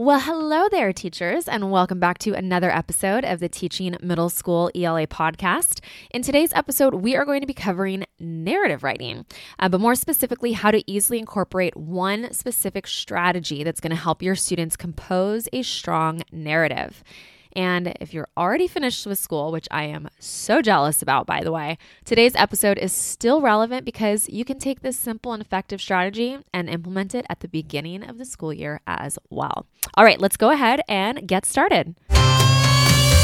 Well, hello there, teachers, and welcome back to another episode of the Teaching Middle School ELA podcast. In today's episode, we are going to be covering narrative writing, uh, but more specifically, how to easily incorporate one specific strategy that's going to help your students compose a strong narrative. And if you're already finished with school, which I am so jealous about, by the way, today's episode is still relevant because you can take this simple and effective strategy and implement it at the beginning of the school year as well. All right, let's go ahead and get started.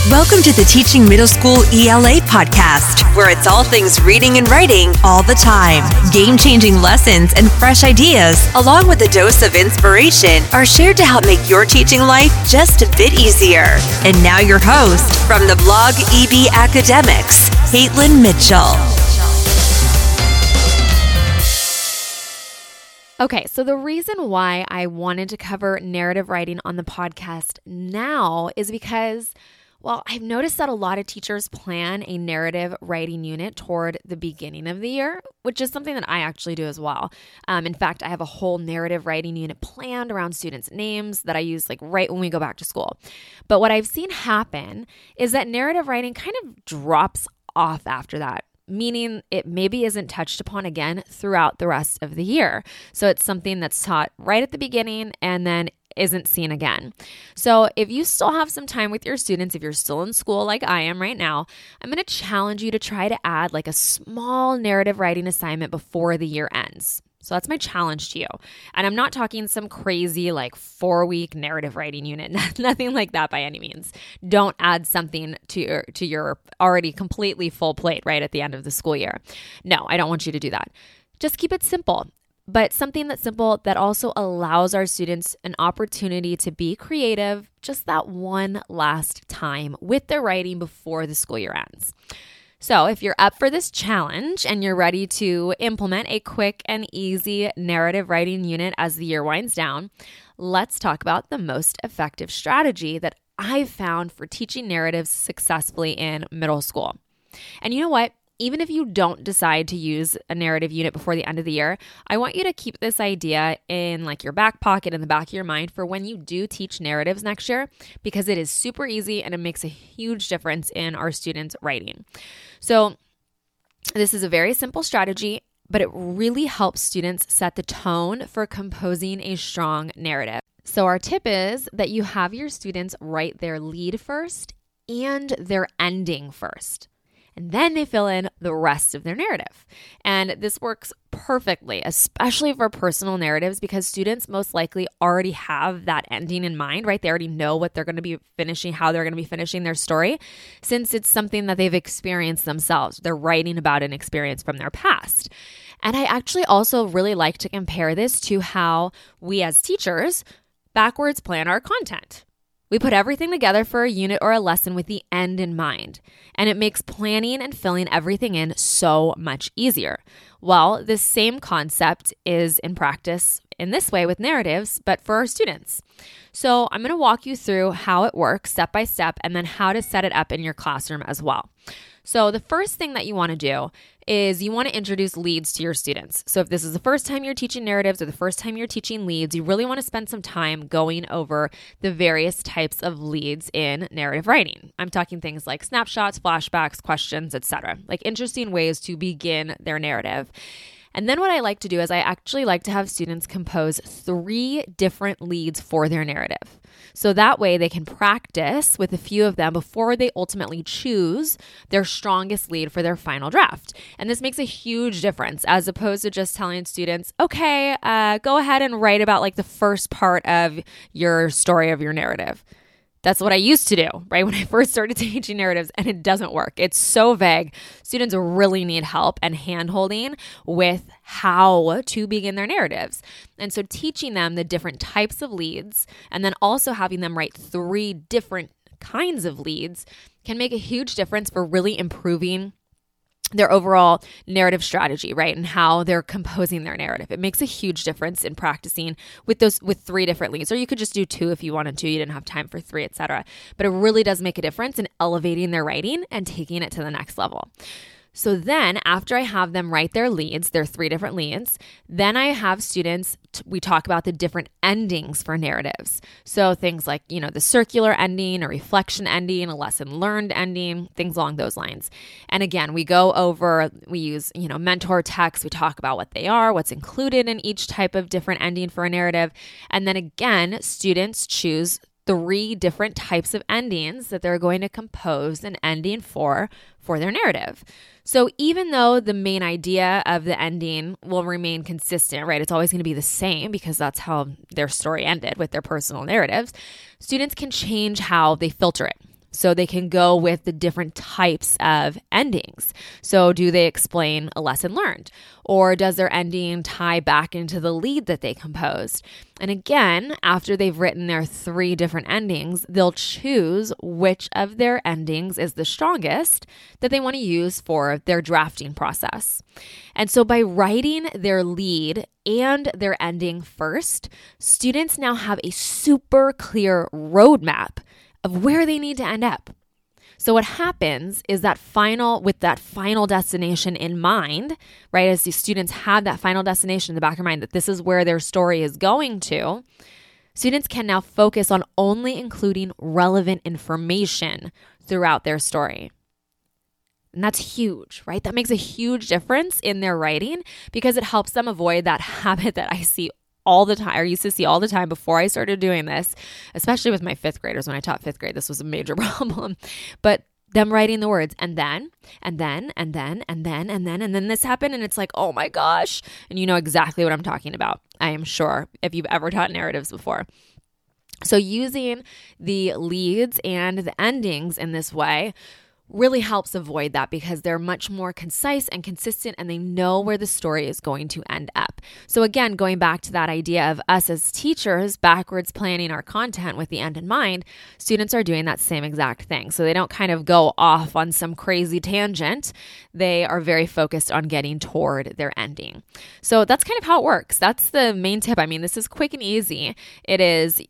Welcome to the Teaching Middle School ELA podcast, where it's all things reading and writing all the time. Game changing lessons and fresh ideas, along with a dose of inspiration, are shared to help make your teaching life just a bit easier. And now, your host from the blog EB Academics, Caitlin Mitchell. Okay, so the reason why I wanted to cover narrative writing on the podcast now is because well, I've noticed that a lot of teachers plan a narrative writing unit toward the beginning of the year, which is something that I actually do as well. Um, in fact, I have a whole narrative writing unit planned around students' names that I use like right when we go back to school. But what I've seen happen is that narrative writing kind of drops off after that meaning it maybe isn't touched upon again throughout the rest of the year. So it's something that's taught right at the beginning and then isn't seen again. So, if you still have some time with your students, if you're still in school like I am right now, I'm going to challenge you to try to add like a small narrative writing assignment before the year ends. So that's my challenge to you. And I'm not talking some crazy like four week narrative writing unit, nothing like that by any means. Don't add something to your, to your already completely full plate right at the end of the school year. No, I don't want you to do that. Just keep it simple but something that's simple that also allows our students an opportunity to be creative just that one last time with their writing before the school year ends. So, if you're up for this challenge and you're ready to implement a quick and easy narrative writing unit as the year winds down, let's talk about the most effective strategy that I've found for teaching narratives successfully in middle school. And you know what? Even if you don't decide to use a narrative unit before the end of the year, I want you to keep this idea in like your back pocket in the back of your mind for when you do teach narratives next year because it is super easy and it makes a huge difference in our students' writing. So, this is a very simple strategy, but it really helps students set the tone for composing a strong narrative. So, our tip is that you have your students write their lead first and their ending first and then they fill in the rest of their narrative. And this works perfectly, especially for personal narratives, because students most likely already have that ending in mind, right? They already know what they're going to be finishing, how they're going to be finishing their story, since it's something that they've experienced themselves. They're writing about an experience from their past. And I actually also really like to compare this to how we as teachers backwards plan our content. We put everything together for a unit or a lesson with the end in mind, and it makes planning and filling everything in so much easier. Well, this same concept is in practice in this way with narratives, but for our students. So, I'm going to walk you through how it works step by step and then how to set it up in your classroom as well. So, the first thing that you want to do is you want to introduce leads to your students. So, if this is the first time you're teaching narratives or the first time you're teaching leads, you really want to spend some time going over the various types of leads in narrative writing. I'm talking things like snapshots, flashbacks, questions, etc. Like interesting ways to begin their narrative. And then what I like to do is I actually like to have students compose three different leads for their narrative. So that way they can practice with a few of them before they ultimately choose their strongest lead for their final draft. And this makes a huge difference as opposed to just telling students, okay, uh, go ahead and write about like the first part of your story of your narrative. That's what I used to do, right? When I first started teaching narratives, and it doesn't work. It's so vague. Students really need help and hand holding with how to begin their narratives. And so, teaching them the different types of leads and then also having them write three different kinds of leads can make a huge difference for really improving their overall narrative strategy, right? And how they're composing their narrative. It makes a huge difference in practicing with those with three different leads. Or you could just do two if you wanted to. You didn't have time for three, etc. But it really does make a difference in elevating their writing and taking it to the next level. So then, after I have them write their leads, their three different leads, then I have students, we talk about the different endings for narratives. So things like, you know, the circular ending, a reflection ending, a lesson learned ending, things along those lines. And again, we go over, we use, you know, mentor texts, we talk about what they are, what's included in each type of different ending for a narrative. And then again, students choose three different types of endings that they're going to compose an ending for for their narrative. So even though the main idea of the ending will remain consistent, right? It's always going to be the same because that's how their story ended with their personal narratives. Students can change how they filter it. So they can go with the different types of endings. So, do they explain a lesson learned? Or does their ending tie back into the lead that they composed? And again, after they've written their three different endings, they'll choose which of their endings is the strongest that they want to use for their drafting process. And so, by writing their lead and their ending first, students now have a super clear roadmap of where they need to end up. So what happens is that final with that final destination in mind, right? As the students have that final destination in the back of their mind that this is where their story is going to, students can now focus on only including relevant information throughout their story. And that's huge, right? That makes a huge difference in their writing because it helps them avoid that habit that I see all the time, I used to see all the time before I started doing this, especially with my fifth graders. When I taught fifth grade, this was a major problem. But them writing the words and then and then and then and then and then and then this happened and it's like oh my gosh and you know exactly what i'm talking about i am sure if you've ever taught narratives before so using the leads and the endings in this way really helps avoid that because they're much more concise and consistent and they know where the story is going to end up. So, again, going back to that idea of us as teachers backwards planning our content with the end in mind, students are doing that same exact thing. So, they don't kind of go off on some crazy tangent, they are very focused on getting toward their ending. So, that's kind of how it works. That's the main tip. I mean, this is quick and easy. It is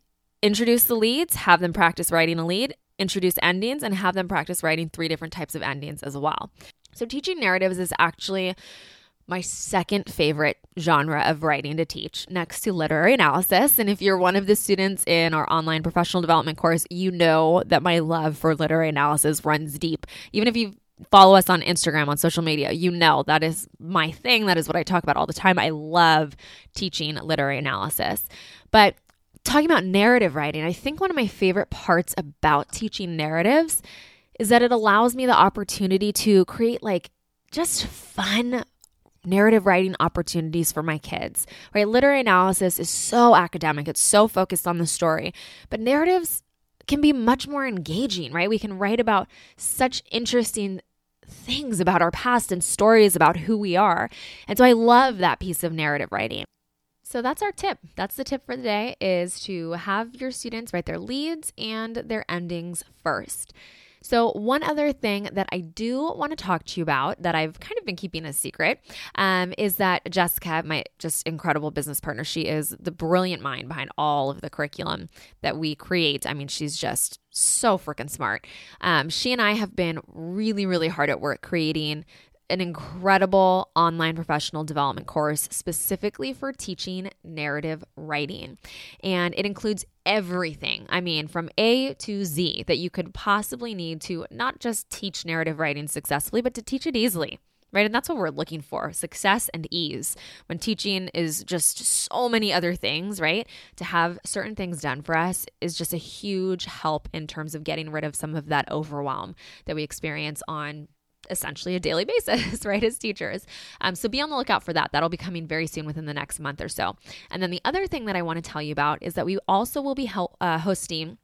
introduce the leads, have them practice writing a lead, introduce endings and have them practice writing three different types of endings as well. So, teaching narratives is actually my second favorite genre of writing to teach next to literary analysis. And if you're one of the students in our online professional development course, you know that my love for literary analysis runs deep. Even if you follow us on Instagram, on social media, you know that is my thing. That is what I talk about all the time. I love teaching literary analysis. But talking about narrative writing, I think one of my favorite parts about teaching narratives is that it allows me the opportunity to create like just fun narrative writing opportunities for my kids. Right? Literary analysis is so academic, it's so focused on the story, but narratives can be much more engaging, right? We can write about such interesting things about our past and stories about who we are. And so I love that piece of narrative writing. So that's our tip. That's the tip for the day is to have your students write their leads and their endings first. So, one other thing that I do want to talk to you about that I've kind of been keeping a secret um, is that Jessica, my just incredible business partner, she is the brilliant mind behind all of the curriculum that we create. I mean, she's just so freaking smart. Um, she and I have been really, really hard at work creating an incredible online professional development course specifically for teaching narrative writing. And it includes everything, I mean, from A to Z, that you could possibly need to not just teach narrative writing successfully, but to teach it easily. Right. And that's what we're looking for success and ease. When teaching is just so many other things, right? To have certain things done for us is just a huge help in terms of getting rid of some of that overwhelm that we experience on essentially a daily basis, right, as teachers. Um, so be on the lookout for that. That'll be coming very soon within the next month or so. And then the other thing that I want to tell you about is that we also will be uh, hosting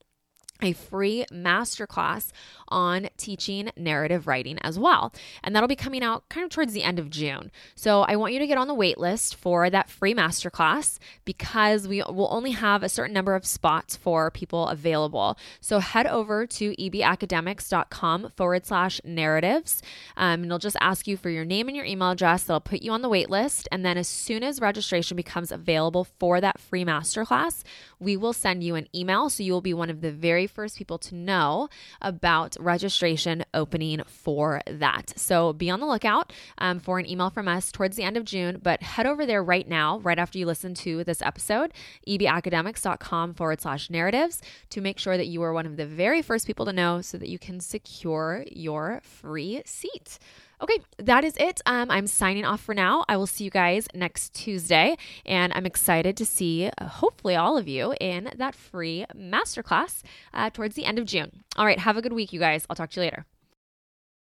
a free masterclass on teaching narrative writing as well. And that'll be coming out kind of towards the end of June. So I want you to get on the wait list for that free masterclass because we will only have a certain number of spots for people available. So head over to ebacademics.com forward slash narratives. Um, and it'll just ask you for your name and your email address. That'll put you on the wait list. And then as soon as registration becomes available for that free masterclass, we will send you an email. So you will be one of the very first people to know about registration opening for that. So be on the lookout um, for an email from us towards the end of June, but head over there right now, right after you listen to this episode, ebacademics.com forward slash narratives to make sure that you are one of the very first people to know so that you can secure your free seat. Okay, that is it. Um, I'm signing off for now. I will see you guys next Tuesday, and I'm excited to see uh, hopefully all of you in that free masterclass uh, towards the end of June. All right, have a good week, you guys. I'll talk to you later.